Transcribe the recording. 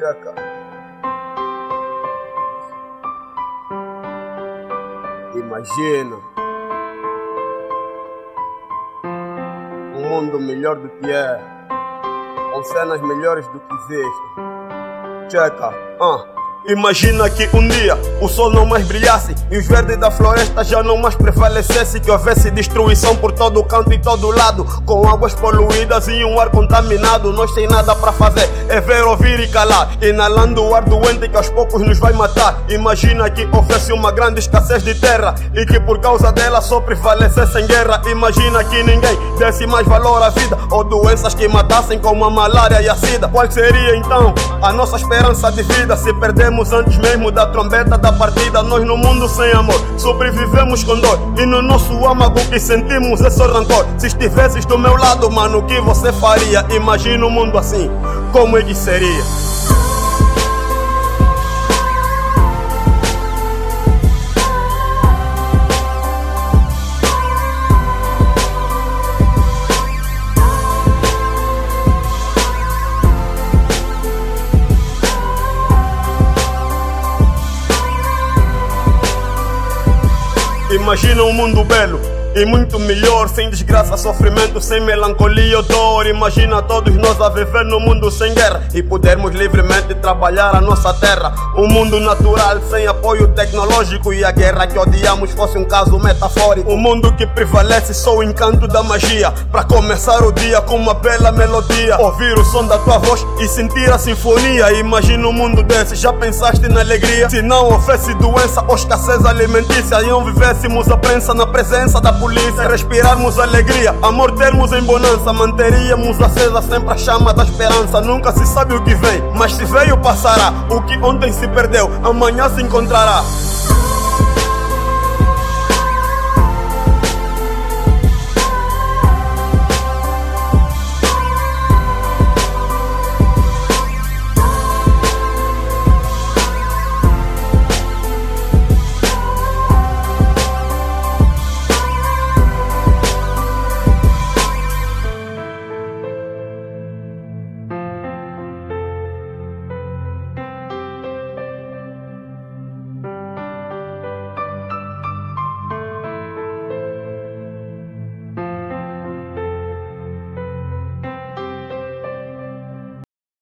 Checa. Imagina um mundo melhor do que é, com cenas melhores do que existe. Checa. Ah. Imagina que um dia o sol não mais brilhasse e os verdes da floresta já não mais prevalecesse, que houvesse destruição por todo canto e todo lado, com águas poluídas e um ar contaminado. Nós sem nada para fazer, é ver, ouvir e calar, inalando o ar doente que aos poucos nos vai matar. Imagina que houvesse uma grande escassez de terra e que por causa dela só prevalecesse em guerra. Imagina que ninguém desse mais valor à vida ou doenças que matassem como a malária e a sida. Qual seria então a nossa esperança de vida se perder antes mesmo da trombeta da partida. Nós no mundo sem amor sobrevivemos com dor. E no nosso âmago que sentimos só rancor. Se estivesses do meu lado, mano, o que você faria? Imagina um mundo assim, como ele seria. Imagina um mundo belo e muito melhor, sem desgraça, sofrimento, sem melancolia ou dor. Imagina todos nós a viver no mundo sem guerra e podermos livremente trabalhar a nossa terra. Um mundo natural, sem apoio tecnológico e a guerra que odiamos fosse um caso metafórico. Um mundo que prevalece só o encanto da magia. Para começar o dia com uma bela melodia, ouvir o som da tua voz e sentir a sinfonia. Imagina um mundo desse, já pensaste na alegria? Se não houvesse doença ou escassez alimentícia, e não vivêssemos a prensa na presença da polícia, respirarmos alegria, amor termos em bonança, manteríamos acesa sempre a chama da esperança. Nunca se sabe o que vem, mas se veio passará. O que ontem se perdeu, amanhã se encontrará.